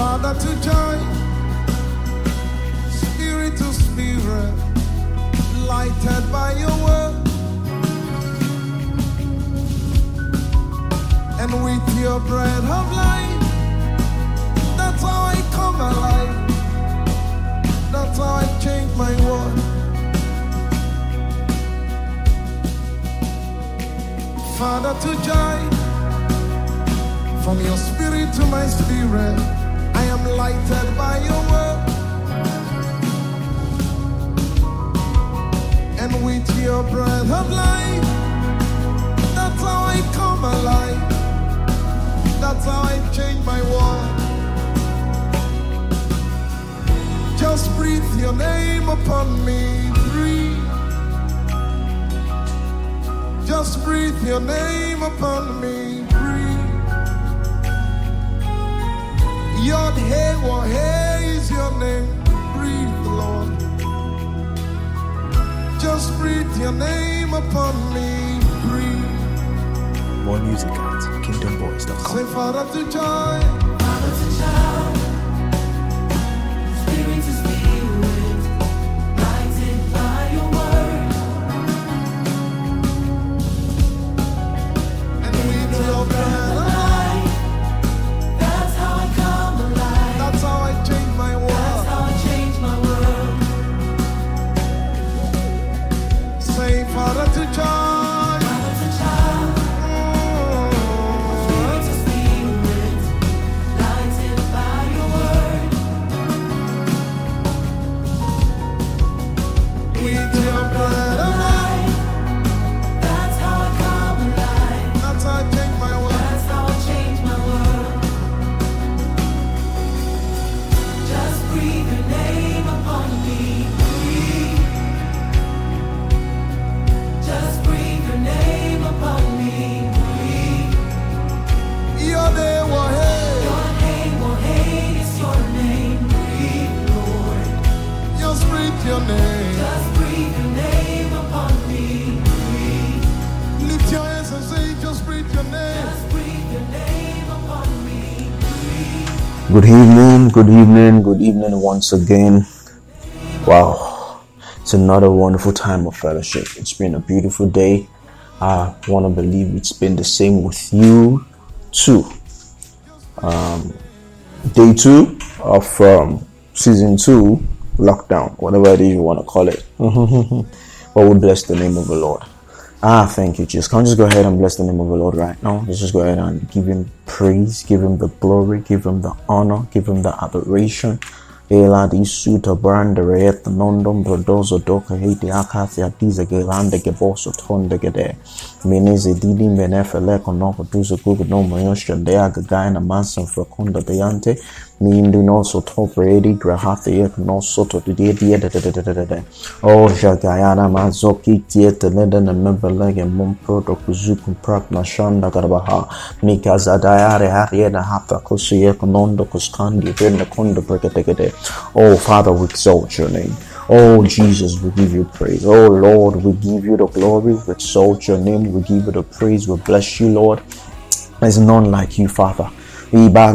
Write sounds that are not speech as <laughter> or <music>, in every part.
Father to joy, spirit to spirit, lighted by your word. And with your bread of life, that's how I come alive. That's how I change my world. Father to joy, from your spirit to my spirit, am lighted by your word. And with your breath of life, that's how I come alive. That's how I change my world. Just breathe your name upon me. Breathe. Just breathe your name upon me. Yod Hey Wah Hey is your name. Breathe, Lord. Just breathe your name upon me. Breathe. More music at kingdomboys.com. Say, Father to joy. Father to child, Good evening, good evening, good evening once again. Wow, it's another wonderful time of fellowship. It's been a beautiful day. I want to believe it's been the same with you too. Um, day two of um, season two lockdown, whatever it is you want to call it. <laughs> but we bless the name of the Lord. Ah, thank you, Jesus. Can we just go ahead and bless the name of the Lord right now? Let's just go ahead and give him praise, give him the glory, give him the honor, give him the adoration. Nondom gede. Meneze didi menefele konoko duza gugu no mayosha dea gagaina mansan frakonda deante. Mindu no so topredi grahathi yek no soto didia dia. Oh shagayana mazoki tieta leda na membelege mumprodo kuzukum prak na shanda garabaha. Nika zadayare hariena hapa kusiye konondo kuskandi venda kondo brekedegede. Oh Father, we exalt your name. Oh Jesus, we give you praise. Oh Lord, we give you the glory. We exalt your name. We give you the praise. We bless you, Lord. There's none like you, Father. You are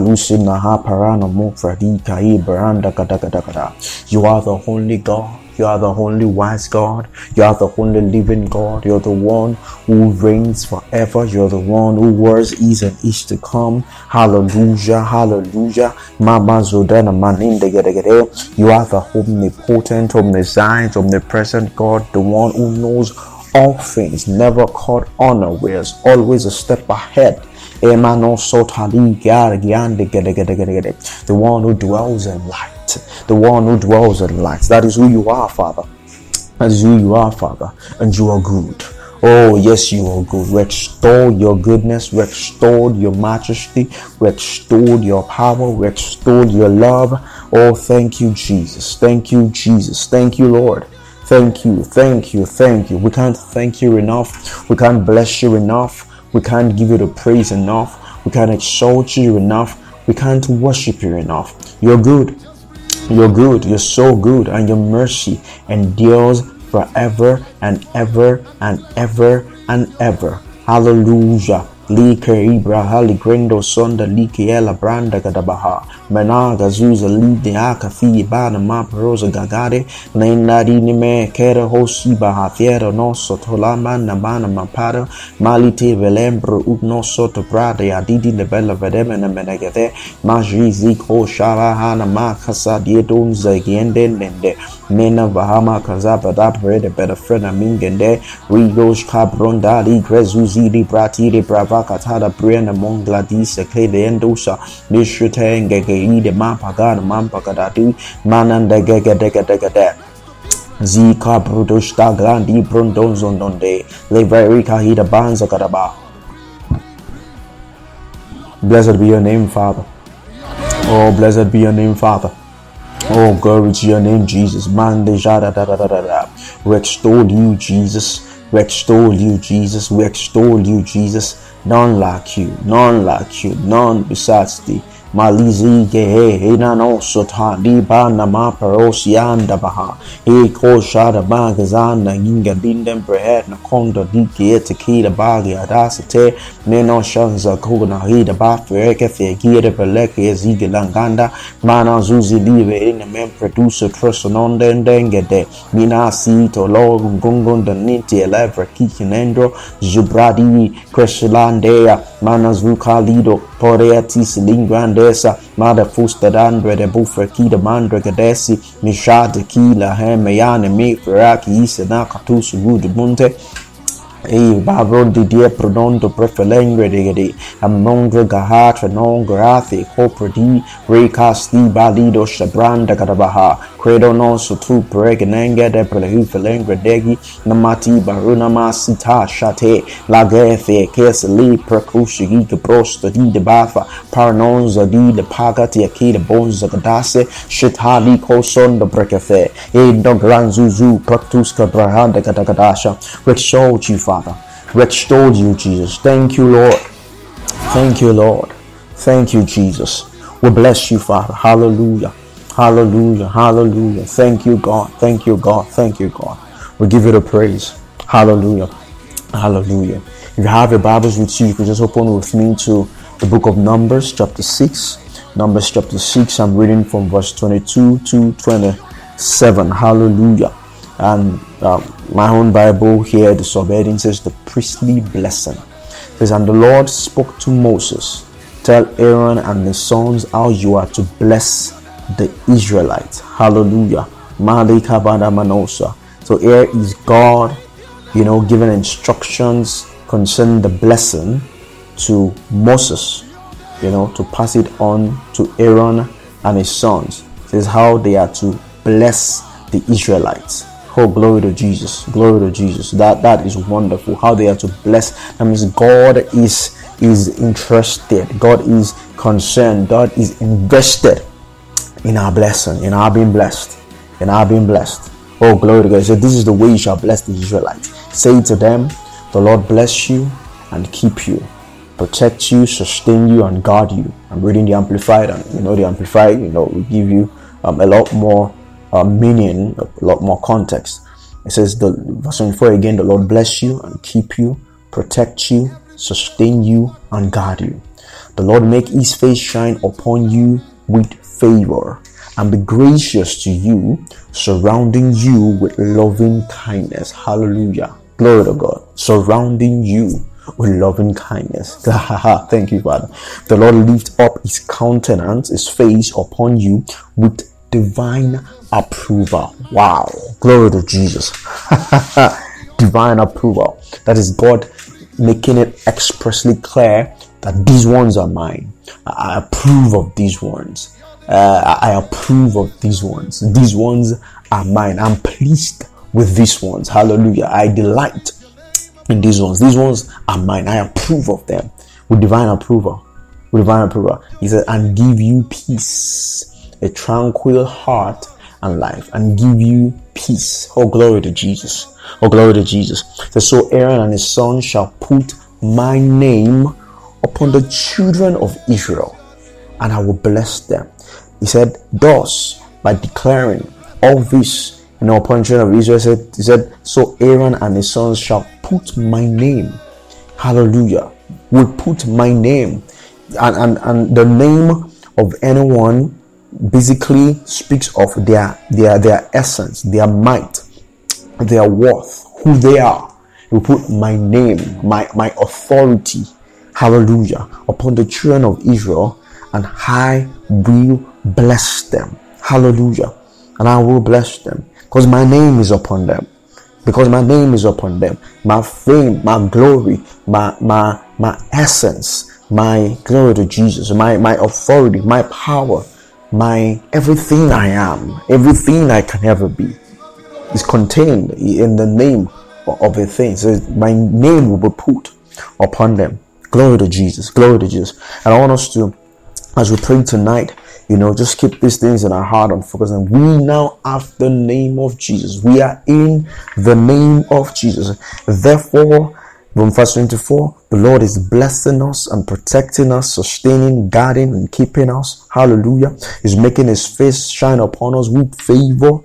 the only God. You are the only wise God. You are the only living God. You're the one who reigns forever. You're the one who was, is, and is to come. Hallelujah. Hallelujah. Mama Zodana Maninde. You are the omnipotent, omniscient, omnipresent God, the one who knows all things, never caught unawares, always a step ahead. The one who dwells in light. The one who dwells in light. That is who you are, Father. That is who you are, Father. And you are good. Oh, yes, you are good. Extol your goodness. Extol your majesty. Extol your power. We extol your love. Oh, thank you, Jesus. Thank you, Jesus. Thank you, Lord. Thank you, thank you, thank you. We can't thank you enough. We can't bless you enough. We can't give you the praise enough. We can't exalt you enough. We can't worship you enough. You're good. You're good. You're so good. And your mercy endures forever and ever and ever and ever. Hallelujah. Like Ibraha Ligrendo Sonda Like Ela Branda Gadabaha Menaga Zuza Lide Aka Fi Bana Map Rosa Gagare Nainari Me Kera Hosi Baha Fiera Nosso Tolama Namana Mapara Malite Velembro Ubno Soto Brade Adidi Nebella Vedemena Menegade Maji Ziko Sharahana Makasa Diedon Zagiende Nende Nena Bahama Kazaba Dapre Beda Frena Mingende Rigos Cabronda Ligre Zuzi Librati Librava Mongla Mananda Zika Grandi Brondonzo Donde Leverica Hida Banza Blessed be your name, Father. Oh, blessed be your name, Father. Oh, glory to your name, Jesus. Man, de jada da da da da da. We extol you, Jesus. We extol you, Jesus. We extol you, Jesus. None like you, none like you, none besides thee. Malizi gehe hina no sota ba na ma anda baha. E ko shada ba gazana ginga dindem brehet na kondo di ke te kida ba gi adasate ne no shanza ko na hida ba freke fe gira beleke zige langanda. Mana zuzi live in men producer person denge de. Mina si to lo gungun da ninti elevra kikinendro zubradi creslandea mana zuka lido porea tis lingrandesa mada fusta dandre de bufra mandre gadesi mishada kila hemeyane mi feraki isa na katusu gudu munte e baro didie prononto prefelengre digedi amongre gahatre non grathi coprodi recasti balido shabranda katabaha credo non sutu pregnenge de prelehu felengre degi namati barunama sita shate lagethe kes li precushigi prosto di de bafa parnonza di de pagati e akida bonza kadase shitali koson de prekefe e do granzuzu praktuska brahanda katakadasha which show chifa father extol you jesus. Thank you lord. Thank you lord. Thank you jesus. We bless you father. Hallelujah. Hallelujah. Hallelujah. Thank you god. Thank you god. Thank you god. We give you the praise. Hallelujah. Hallelujah. If you have your bibles with you you can just open with me to the book of numbers chapter 6 numbers chapter 6 i'm reading from verse 22 to 27 hallelujah. And um, my own bible here the subheading says the priestly blessing. It says and the lord spoke to moses tell aaron and his sons how you are to bless the israelites. Hallelujah. Manosa. so here is god you know giving instructions concerning the blessing to moses you know to pass it on to aaron and his sons. It says how they are to bless the israelites Oh, glory to Jesus. Glory to Jesus. That that is wonderful. How they are to bless. That means God is is interested. God is concerned. God is invested in our blessing, in our being blessed, in our being blessed. Oh, glory to God. So this is the way you shall bless the Israelites. Say to them, the Lord bless you and keep you, protect you, sustain you, and guard you. I'm reading the Amplified, and you know the Amplified, you know, will give you um, a lot more uh, meaning, a lot more context. It says, the verse 24 again, the Lord bless you and keep you, protect you, sustain you, and guard you. The Lord make his face shine upon you with favor and be gracious to you, surrounding you with loving kindness. Hallelujah. Glory to God. Surrounding you with loving kindness. <laughs> Thank you, Father. The Lord lift up his countenance, his face upon you with divine approval. Wow. Glory to Jesus. <laughs> divine approval. That is God making it expressly clear that these ones are mine. I approve of these ones. Uh, I approve of these ones. These ones are mine. I'm pleased with these ones. Hallelujah. I delight in these ones. These ones are mine. I approve of them with divine approval. With divine approval. He said, and give you peace, a tranquil heart and life, and give you peace. Oh, glory to Jesus. Oh, glory to Jesus. So, Aaron and his son shall put my name upon the children of Israel, and I will bless them. He said, thus, by declaring all this, you know, upon children of Israel, said, he said, so Aaron and his sons shall put my name, hallelujah, will put my name and, and, and the name of anyone basically speaks of their their their essence, their might, their worth, who they are. Will put my name, my my authority, hallelujah, upon the children of Israel, and I will bless them. Hallelujah. And I will bless them. Because my name is upon them because my name is upon them. My fame, my glory, my my my essence, my glory to Jesus, my my authority, my power, my everything I am, everything I can ever be is contained in the name of a thing. So my name will be put upon them. Glory to Jesus. Glory to Jesus. And I want us to, as we pray tonight, you know, just keep these things in our heart and focus. And we now have the name of Jesus. We are in the name of Jesus. Therefore, from verse 24, the Lord is blessing us and protecting us, sustaining, guarding, and keeping us. Hallelujah. He's making his face shine upon us with favor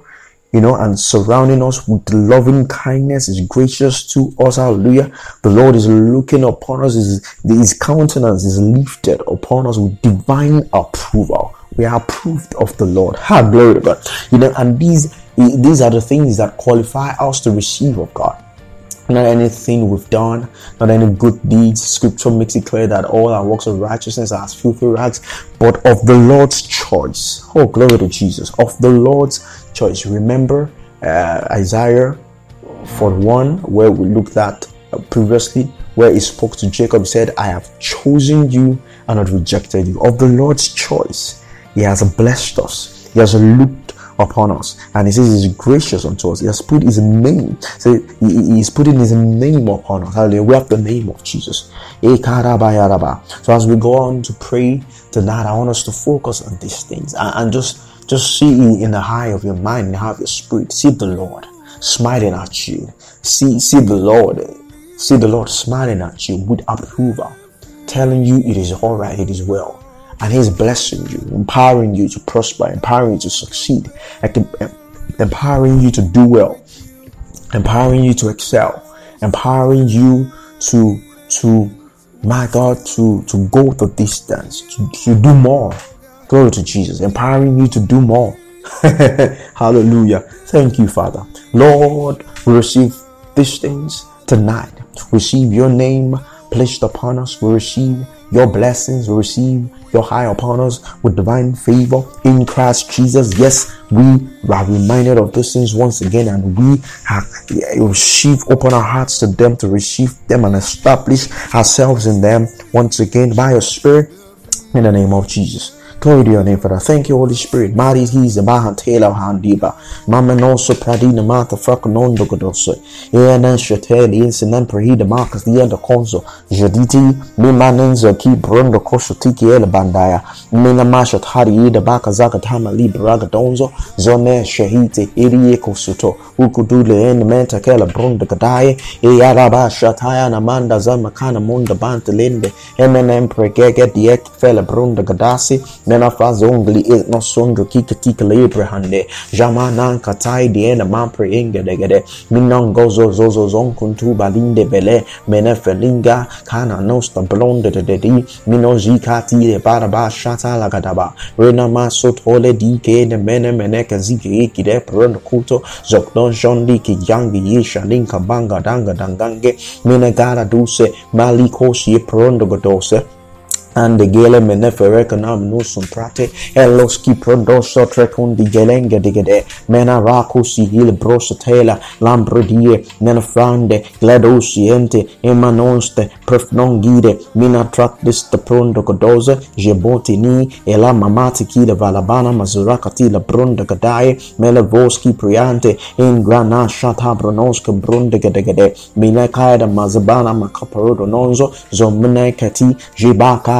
you know, and surrounding us with loving kindness, is gracious to us. Hallelujah. The Lord is looking upon us, his, his countenance is lifted upon us with divine approval. We are approved of the Lord. Ha, glory to God. You know, and these these are the things that qualify us to receive of God not anything we've done, not any good deeds. Scripture makes it clear that all our works of righteousness are as filthy rags, but of the Lord's choice. Oh, glory to Jesus. Of the Lord's choice. Remember uh, Isaiah 41, where we looked at uh, previously, where he spoke to Jacob, said, I have chosen you and not rejected you. Of the Lord's choice, he has blessed us. He has looked upon us. And he says he's gracious unto us. He has put his name. So he, he's putting his name upon us. Hallelujah. We have the name of Jesus. Eh, so as we go on to pray tonight, I want us to focus on these things and, and just just see in the high of your mind in the and have your spirit. See the Lord smiling at you. See see the Lord. See the Lord smiling at you with approval, telling you it is all right, it is well and He's blessing you, empowering you to prosper, empowering you to succeed, empowering you to do well, empowering you to excel, empowering you to to my God to to go the distance, to, to do more. Glory to Jesus, empowering you to do more. <laughs> Hallelujah. Thank you, Father. Lord, we receive these things tonight. Receive your name placed upon us. We receive your blessings. We receive your high upon us with divine favor in Christ Jesus. Yes, we are reminded of those things once again, and we have received, open our hearts to them to receive them and establish ourselves in them once again by your Spirit in the name of Jesus. Glory to your name, Father. Thank you, Holy Spirit. Mari he's a bahan tela handiba. Mama no so pradina mata frak non do godoso. Enan shatel insinan prahida marcus the end of conso. Jaditi, mimanenzo ki brondo kosho tiki el bandaya. Mina mashat hari ida baka zaka tama libraga donzo. Zone shahite irie kosuto. Ukudule en menta kela brondo gadaye. Eyaraba shataya namanda zamakana munda bantelinde. Eminem pregege diet fela brondo gadasi. Mena fazongli it no sondro kika tika libre hande. Jama nan katai diena mampre inge degede. Minon gozo zozo zon balinde bele. Mene felinga kana nosta blonde de di. Mino zikati de baraba shata lagadaba. Rena maso tole dike de mene mene kazike iki de prondo kuto. Zokdon jondi ki yangi linka banga danga dangange. Mene gara duse mali koshi prondo godose and the gele menefere kanam no sum prate. Eloski prodoso trekun di gelenge digede. Mena raku si hil brosatela lambrodie nena frande gladosiente emanonste prefnongide mina traktis de prondo godoze. Jeboti ni ela mamati kida valabana mazurakati la bronda gadaye mele voski priante in grana shata bronoska bronda gedegede. Mine kaida mazabana makaparodo nonzo. Zomene kati jibaka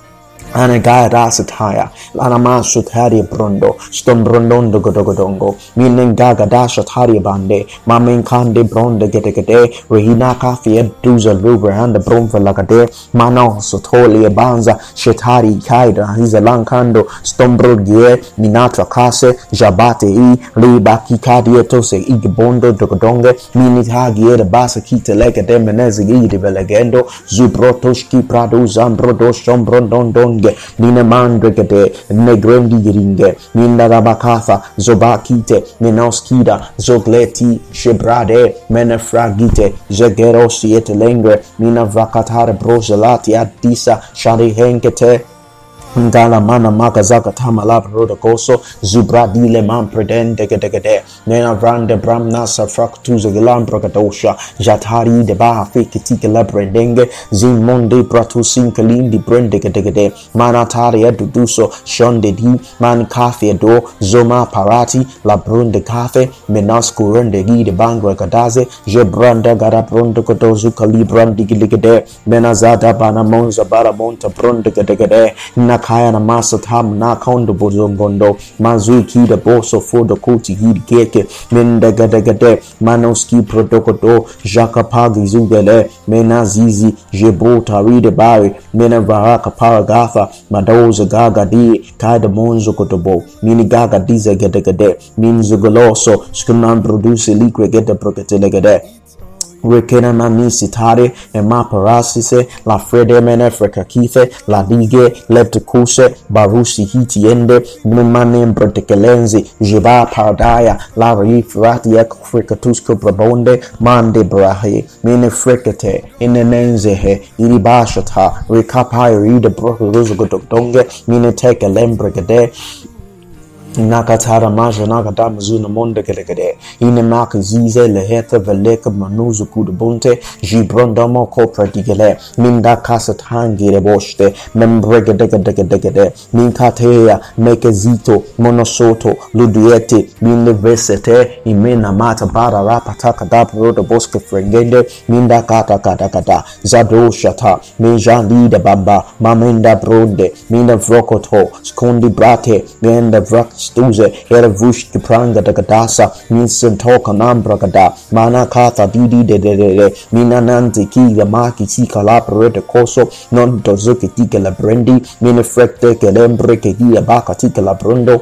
Anagaya sataya, Lanama Sutari Brondo, Stombrondondo Godogodongo, Minengaga Dashatari Bande, Mamin Kande Bronde Getegade, Rahina Kafi Duza Luber and the Bronfa Lagade, Mano Sotoli Banza, Shetari Kaida, Hizalankando, Stombrogie, Minatra Kase, Jabate E, Liba Kikadia Tose, Igbondo Dogodonge, Minitagie, the Basa Kita Legade, Menezi de. Velegendo, Zubrotoshki Prado Zambrodo Ring, Nina Mandrekete, Negrendi Ring, Nina Rabakafa, Zobakite, Nenoskida, Zogleti, Shebrade, Menefragite, Zegerosi et Lengre, Nina Vakatar Broselati, Adisa, Shari Henkete, Ngala mana maka zaka tama la roda koso zubra dile man preden dege dege de nena vrande bram nasa frak tuze gilan prakadosha jatari de baha fiki tike la brendenge zin monde pratu sin kalin di brende dege dege de mana tari edu duso shonde di man kafe do zoma parati la brunde kafe menas kurende gi de bangwa kadaze je branda gara brunde kodozu kali brandi giligede menazada bana monza bara monta brunde dege de na kaya na masa tam na kaun do bozom gondo mazuki da boso fo da kuti gid keke men da gada gade manoski protokolo jaka pagi zungele mena zizi jebo tari da bari mena varaka paragafa madoza gaga di kada monzo kotobo mini gaga diza gada gade min zugoloso skunan produce likwe gada prokete legade rekene na misitare e ne ma parasise la frede mene frekakife la lige leptekuse barusi hitiende mnemane mbrotekelenzi jiba paradaya la rifrati ek frikatusko brabonde mande brahe mene frekete inenenzehe iribashata rikapai ride brohuruzugudogdonge mene teke lembregede inakatara maja nakada mazuna monde kelegede ine mak zize lehete veleke manuzu kudbunte jibrondomo ko pradigele minda kasat hangire boshte membregedegedegedegede minkateya mekezito monosoto luduete minevesete imena mata bara rapatakadabroda boske frengende minda kata kata kata zadoshata minjalida bamba mamenda bronde minda vrokoto skondi brate minda vrak stuze hervush kipranga takatasa minsen toka nambra kada mana katha didi de de de de. Mina nanti ki ya maki si kalaprete koso. Non tozuki tike la brendi. Mina frekte ke lembre ke dia baka tike la brondo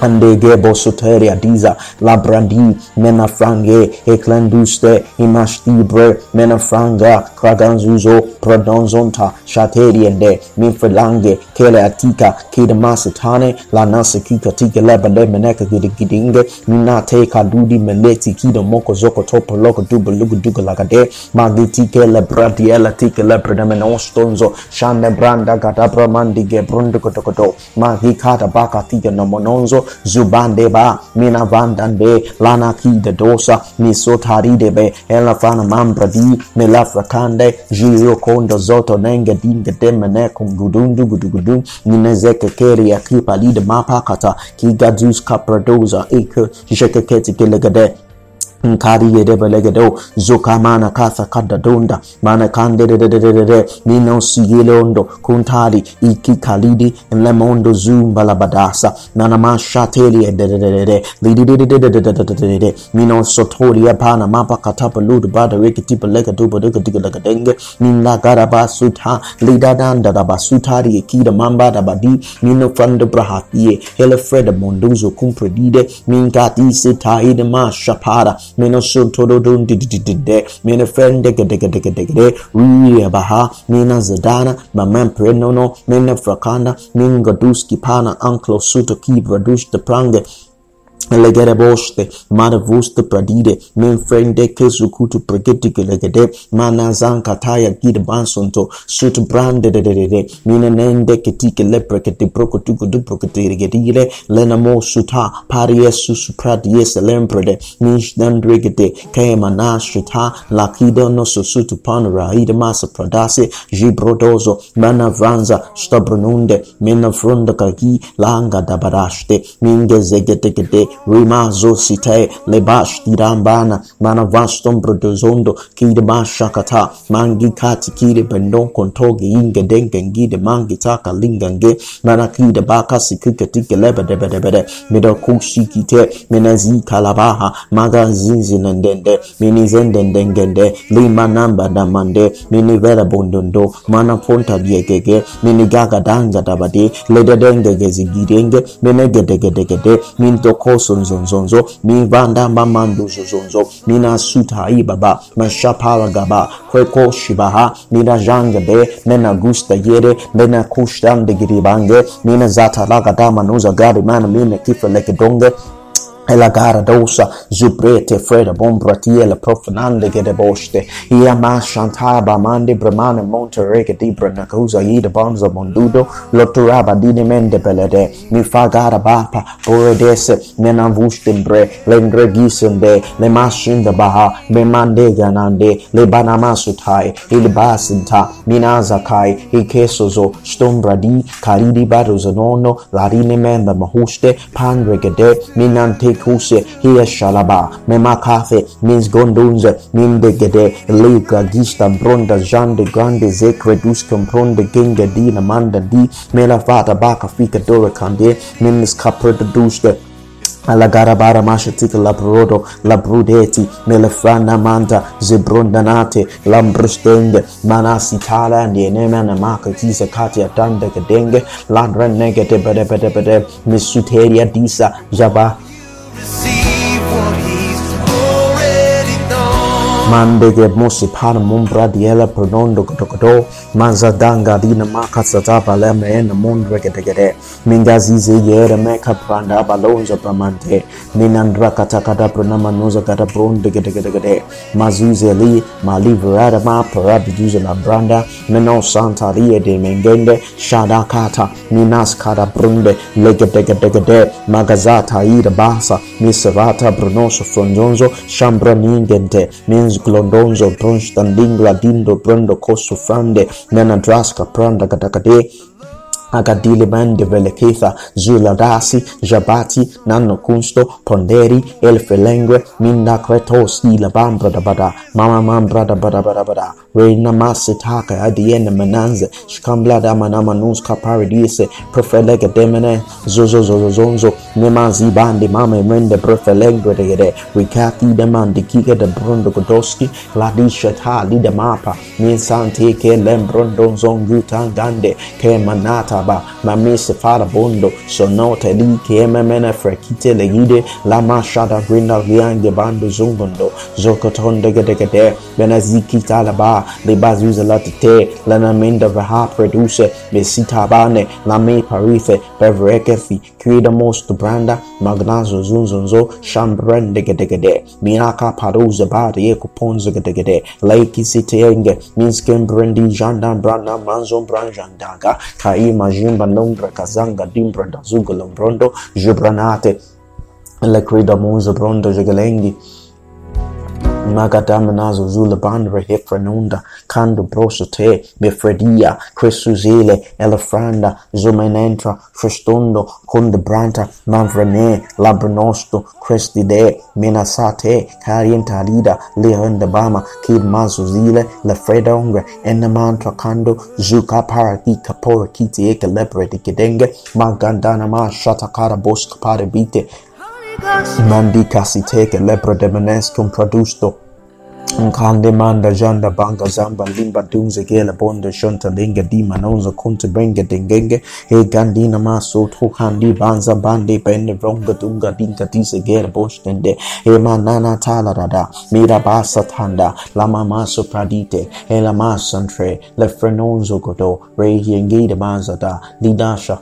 Andege bosoteria diza labrandi menafrange eklenduste imashtibre menafranga kraganzuzo prodonzonta shateriende minfrelange kele atika kidmasitane lanase kikatika lebale meneka gidigidinge minate kadudi meleti kido moko zoko topo loko dubu lugu dugu lagade magitike lebrati ela tike lepredemen ostonzo shane branda gadabra mandige brundukotokoto magikata baka tika nomononzo zubandeba minavandande lanakidedosa misotaridebe elafanamambradi melafrakande jiokondo zoto nengedingedemenekungudugudugudu ninezekekeri akipalidemapakata kigaduskapradoza e ik shekeketikilegede nkari yede belegedo zuka mana katha kada donda mana kande de de de de de de nino sigilondo kuntari iki kalidi lemondo zumba la badasa nana mashateli de de meno shontoro dun di di di de meno friend de de de de de ri baha mena zadana mamen prenono mena frakanda minga duski pana anklo suto ki bradush de prange Legere boste, maravuste pradire, men frende kesu kutu pregetike legede, manazan kataya gid bansonto, sut brande de de de de, minenende ketike leprekete prokotuku duprokete regedire, lenamo suta, pariesu supradies lemprede, nishnandregete, kemana shuta, lakidono susutu panra, idemasa pradase, jibrodozo, manavanza, stabronunde, menafronda kaki, langa dabaraste, mingezegete rimazo site lebash dirambana mana vastom brodozondo kide mashakata mangi kati kide bendon kontoge inge dengue ngide mangi taka lingange mana kide baka sikike tike lebe debe debe de mido kushikite minazi kalabaha maga zinzi nendende mini zendendengende lima namba damande mini vera bondondo mana ponta biegege mini gaga danga dabade lede denge gezigirenge mene gede gede gede min doko sonzonzonzo min vanda mamandu zozonzo mina suta ibaba mashapala gaba kweko shibaha mina janga de mena gusta la gara dosa zubrete freda bombratiela profanande che de boste. Ia ma shantaba mande bramane monterege di branacusa ida bonza mondudo lotturaba dine mende belede. Mi fa gara bapa boredese nena vustembre lendre gisende le mashinda baha me mande ganande le banamasutai il basinta minaza kai il kesozo stombradi karidi baruzanono larine memba mahuste pandregede minante kuse hiya shalaba memakafe means gondunze minde gede liga gista bronda jande grande zekredus compronde genga dina manda di mela fata baka fika dora kande mimis kapre duste alla garabara mashatika labrodo labrudeti melefrana manta zebrondanate lambrustenge manasi kala nemana maka kisa kati atanda kadenge landra negate bede bede bede misuteria disa jaba Receive mandege musipana mumbradiela pronondo kotokotó manzadanga dina makatsatapa lemeena mundreketekete mingazizeyeere meka pranda balonzo pramante ninandra katakata pronamanuza kata prondeketeketekete mazuzeli malivrarama parabijuze la branda meno santa lie de mengende shadakata minas kata brunde leketeketekete magazata ira basa misrata brunoso fronzonzo shambra ningente minz klodonzo bronstan dingla dindo brando koso frande nana draska pranda katakade agadile mende velekitha zuladasi jabati nanokunsto ponderi elfelengue mindakretos ilabambradabada mamamambradabadabadabada reinamasitaka adiene menanze shkambladamanamanunska paradise prefelege demene zozozozozonzo nemazibandi mame mende prefelengredegede rikatidemandikike de brondogodoski ladisheta lidemapa ninsantike lembrondonzongutangande ke manata ba mamise fara bondo sonote li ke memene frekite legide la mashada grinda liange bando zungondo zokotonde gede gede benaziki talaba le bazuza latite lana minda vaha produce besita bane la me parithe bevrekethi krida most branda magnazo zunzonzo shambrende gede gede minaka paruza bari eko ponzo gede gede laiki sitenge minsken brendi jandan branda manzon branjandaga kai Majimba, Nongra, Kazanga, Dimbra, Dazugo, Lombrondo, Gibranate, Lecrida, Muso, Brondo, Jegelenghi, magadamanazo zulabandre hefranunda kando broso te befredia cresuzile elefranda zumenentra frestondo condebranta manvrene labrnosto crestide menasate carientalida lehendabama kidmazuzile lefredongre enamantra kando zukaparadika magandanama shatakara boskapare parabite Mandi siteke lepra demonescum produsto. Nkande manda janda banga zamba limba dunze gela bonda shonta linga di manonza kunte brenga dengenge e gandina maso tukandi banza bande bende vronga dunga dinga dise gela boshtende e manana tala rada mira basa tanda la mamaso pradite e la masantre le frenonzo godo re yengida manzada lidasha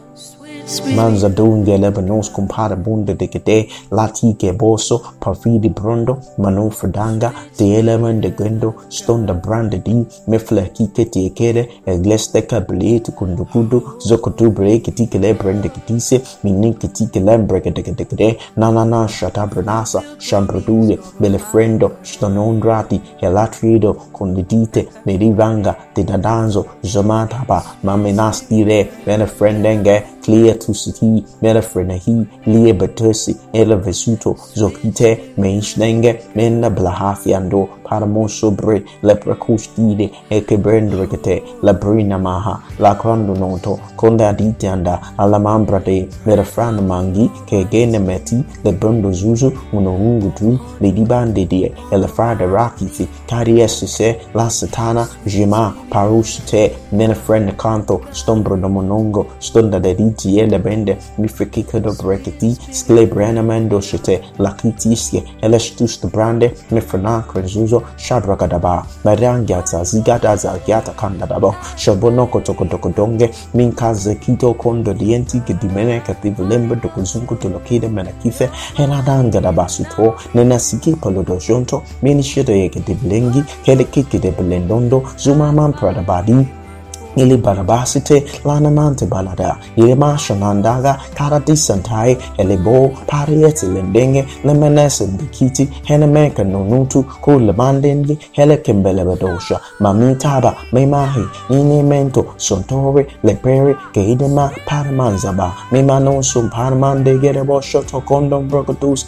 Manza dunge lebanos compare bunde de gede lati ke boso parfidi brondo manu fredanga de elemen de gendo stonda brande di mefle kike te kere e gleste ka blete kundu kudu zokotu breke tike le brande kitise minin kitike le breke de gede gede na na na shata branasa shambroduye bele frendo stonondrati elatrido condidite merivanga de dadanzo zomataba mamenastire bene frendenge clear tu sihi melafrenahi lie batusi ele vesuto zokite meishnenge menna blahafiando parlons sobre le precustide e che brendrete la brina maha, la quando noto, conda ditanda alla mambra de verfran mangi che gene metti le brendo zuzu uno ungutu le dibande die e le frade rakizi, cari essi se la satana jima parusite nel frene canto stombro da monongo stonda de diti e le brende mi frikica do breketi sclebrenamendo sete la kitische e le stust brande me franan crezuzo krenzuzo, shadragadaba, marangyata, zigadaza, gyata kandadabo, shabonoko tokotokodonge, minkaze kito kondo dienti, gedimene kativulembe dokuzungu tulokide menakife, henadangadaba suto, nenasiki polodojonto, minishito yekedivilengi, kelekiki de belendondo, zumaman pradabadi, ili barabasite lanamante balada. Ili mashanandaga karadisantai elebo parieti lendenge lemenese bikiti henemenka nunutu kulemandenli hele kembelebedosha mamitaba memahi ninimento sontore lepere keidema paramanzaba. Memanonsum paramandegerebosho tokondom brokotus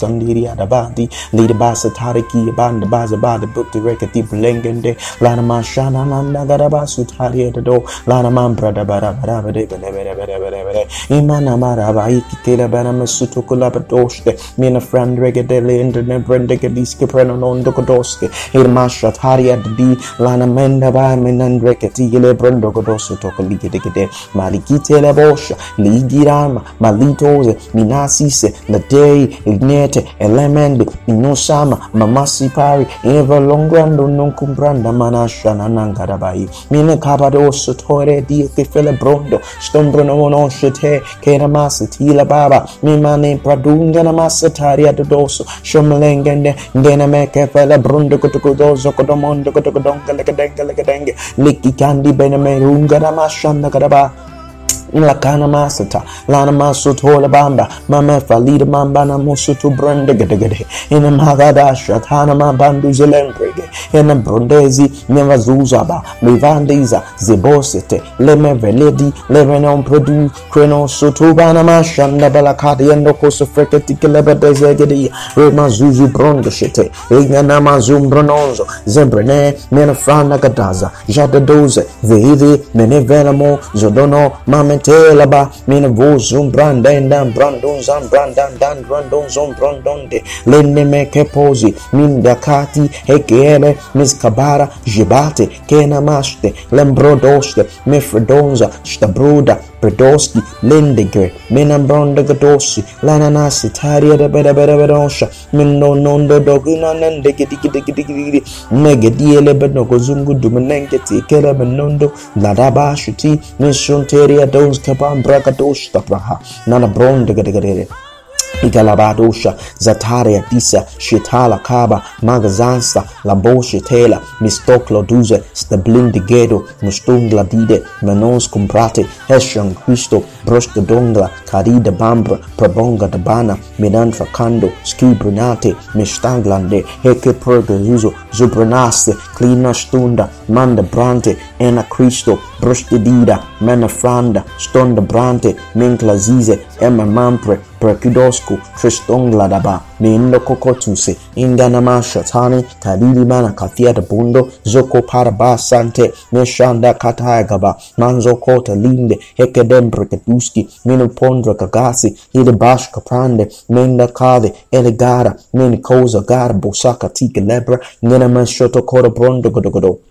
blengende lana man brada bara bara bara bara bara bara bara imana mara ba ikitela bana masuto kula badoshte mina friend regadele indene brenda gadiske preno non dokodoske irmashat hariad di lana menda ba menan rekati ile brendo godoso tokolige degede malikitela bosha ligirama malitose minasise ladei ignete elemende inosama mamasipari evalongrando non compranda manasha nanangarabai mina kabadoso tore di ti fele brondo stombro no no shete ke na masa ti la baba. Mi mane pradunga na masa tari at doso shomlengende ndena me ke fele brondo kutuku dozo kodomondo kutuku donga leke denga leke denga liki kandi bene me runga na mashanda kadaba lakana masata lana masuto la bamba mama falida mamba na musutu brande gede gede. Ina magada shatana mabandu zelembrege. Ina brondezi neva zuzaba mivandiza zibosete leme veledi leme non produ kreno sutu bana mashanda balakadi yendo koso freketi kelebe dezegedi. Rema zuzu brondo shete igna na mazum brononzo zembrene mena frana gadaza jada doze veidi mene velamo zodono mame telaba min vuzum branden dan brandon zam brandan dan brandon zom brandon de. Lenne me kepozi min dakati hekele miskabara jibate kena maste lembrodoste mefredonza stabruda Predoski, Lindiger, Minambronda Gadosi, Lananasi, Taria de Beda Beda Bedosha, Mino Nondo Doguna Nendigidigidigidigidi, Negadiele Bednogozungu Dumenengeti, Kela Menondo, Ladabashi, Mission Teria Don Kabam Bragadosh Tabraha, Nana Bronda Gadigade. igalabadosha zataria disa shitala kaba magazansa laboshe tela. Mistoklo duze stablindigedo mustungla dide menons comprate heshan cristo brosto dongla carida bambra probonga dabana kando ski brunate mistanglande heke pergazuzo zubranaste clina stunda manda brante ena cristo bruschidida, mena franda, stonda brante, prostedira, menafranda, stondabrante, menklazise, emamampre, prakidosku, tristongladaba, mendo kokotunse, indanama shatani, tadilimana De bundo, zoko parabasante, meshanda katayagaba, manzo kota linde, hekadempre kaduski, minopondra kagasi, hidabash kaprande, menda kade, elegara, menikoza garbo, sakatika lebra, nena mashoto kora brondo godogodo.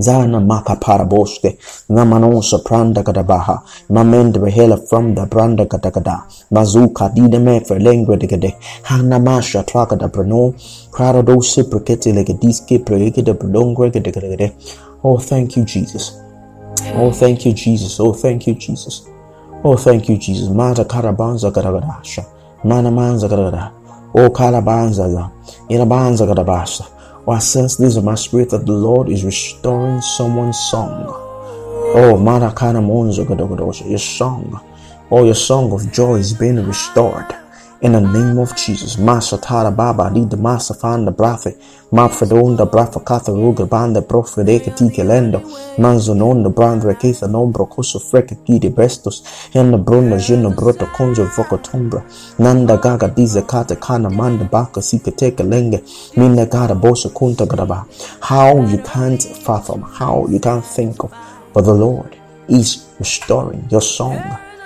Zana maka paraboste, namanon pranda gadabaha, mamend behela from the branda gadagada, mazuka dideme for lengre de hanamasha traka da brano, crowd those reciprocate legadiske prege de brongre de Oh, thank you, Jesus. Oh, thank you, Jesus. Oh, thank you, Jesus. Oh, thank you, Jesus. Mata karabanza mana manza gadagada. Oh, karabanza, irabanza gadabasha. I sense this in my spirit that the Lord is restoring someone's song. Oh, Marakana Monzo your song. Oh, your song of joy is being restored. In the name of Jesus, Mashatara Baba, lead the Masafan the Brafe, Mafredon the Brafa Catharuga Banda Profredeka Tikelendo, Manzonon the Brand Rekesa Nombro Coso Freke Gide Bestos, and the Bruno Gino Broto Conjo Vocotombra, Nanda Gaga Diza Kata Kana Manda Baka Sikateka Lenge, Mina Gada Bosa Kunta Graba. How you can't fathom, how you can't think of, but the Lord is restoring your song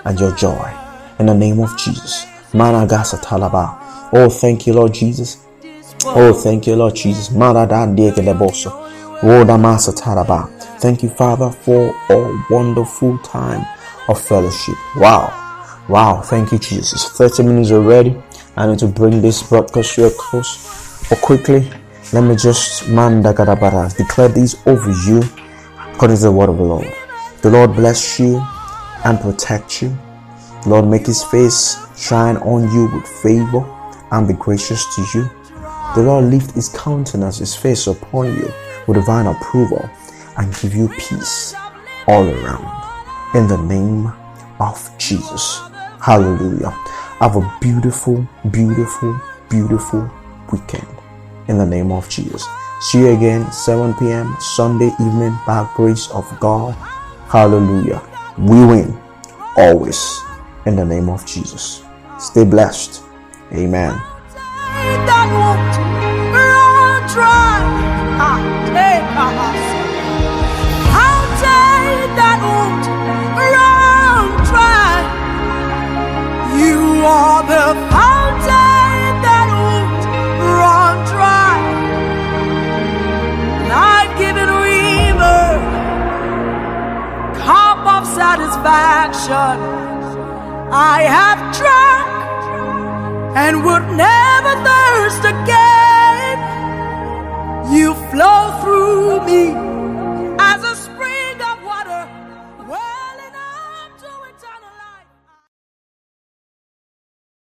and your joy. In the name of Jesus. Managasa Talaba. Oh, thank you, Lord Jesus. Oh, thank you, Lord Jesus. Taraba. Oh, thank you, Father, for a wonderful time of fellowship. Wow. Wow. Thank you, Jesus. 30 minutes already. I need to bring this broadcast to a close. But quickly, let me just mandagadabaras declare these over you according to the word of the Lord. The Lord bless you and protect you. Lord make his face shine on you with favor and be gracious to you. The Lord lift his countenance, his face upon you with divine approval and give you peace all around. In the name of Jesus. Hallelujah. Have a beautiful, beautiful, beautiful weekend. In the name of Jesus. See you again 7 p.m. Sunday evening by grace of God. Hallelujah. We win always in the name of Jesus. Stay blessed. Amen. satisfaction. I have drunk and would never thirst again. You flow through me.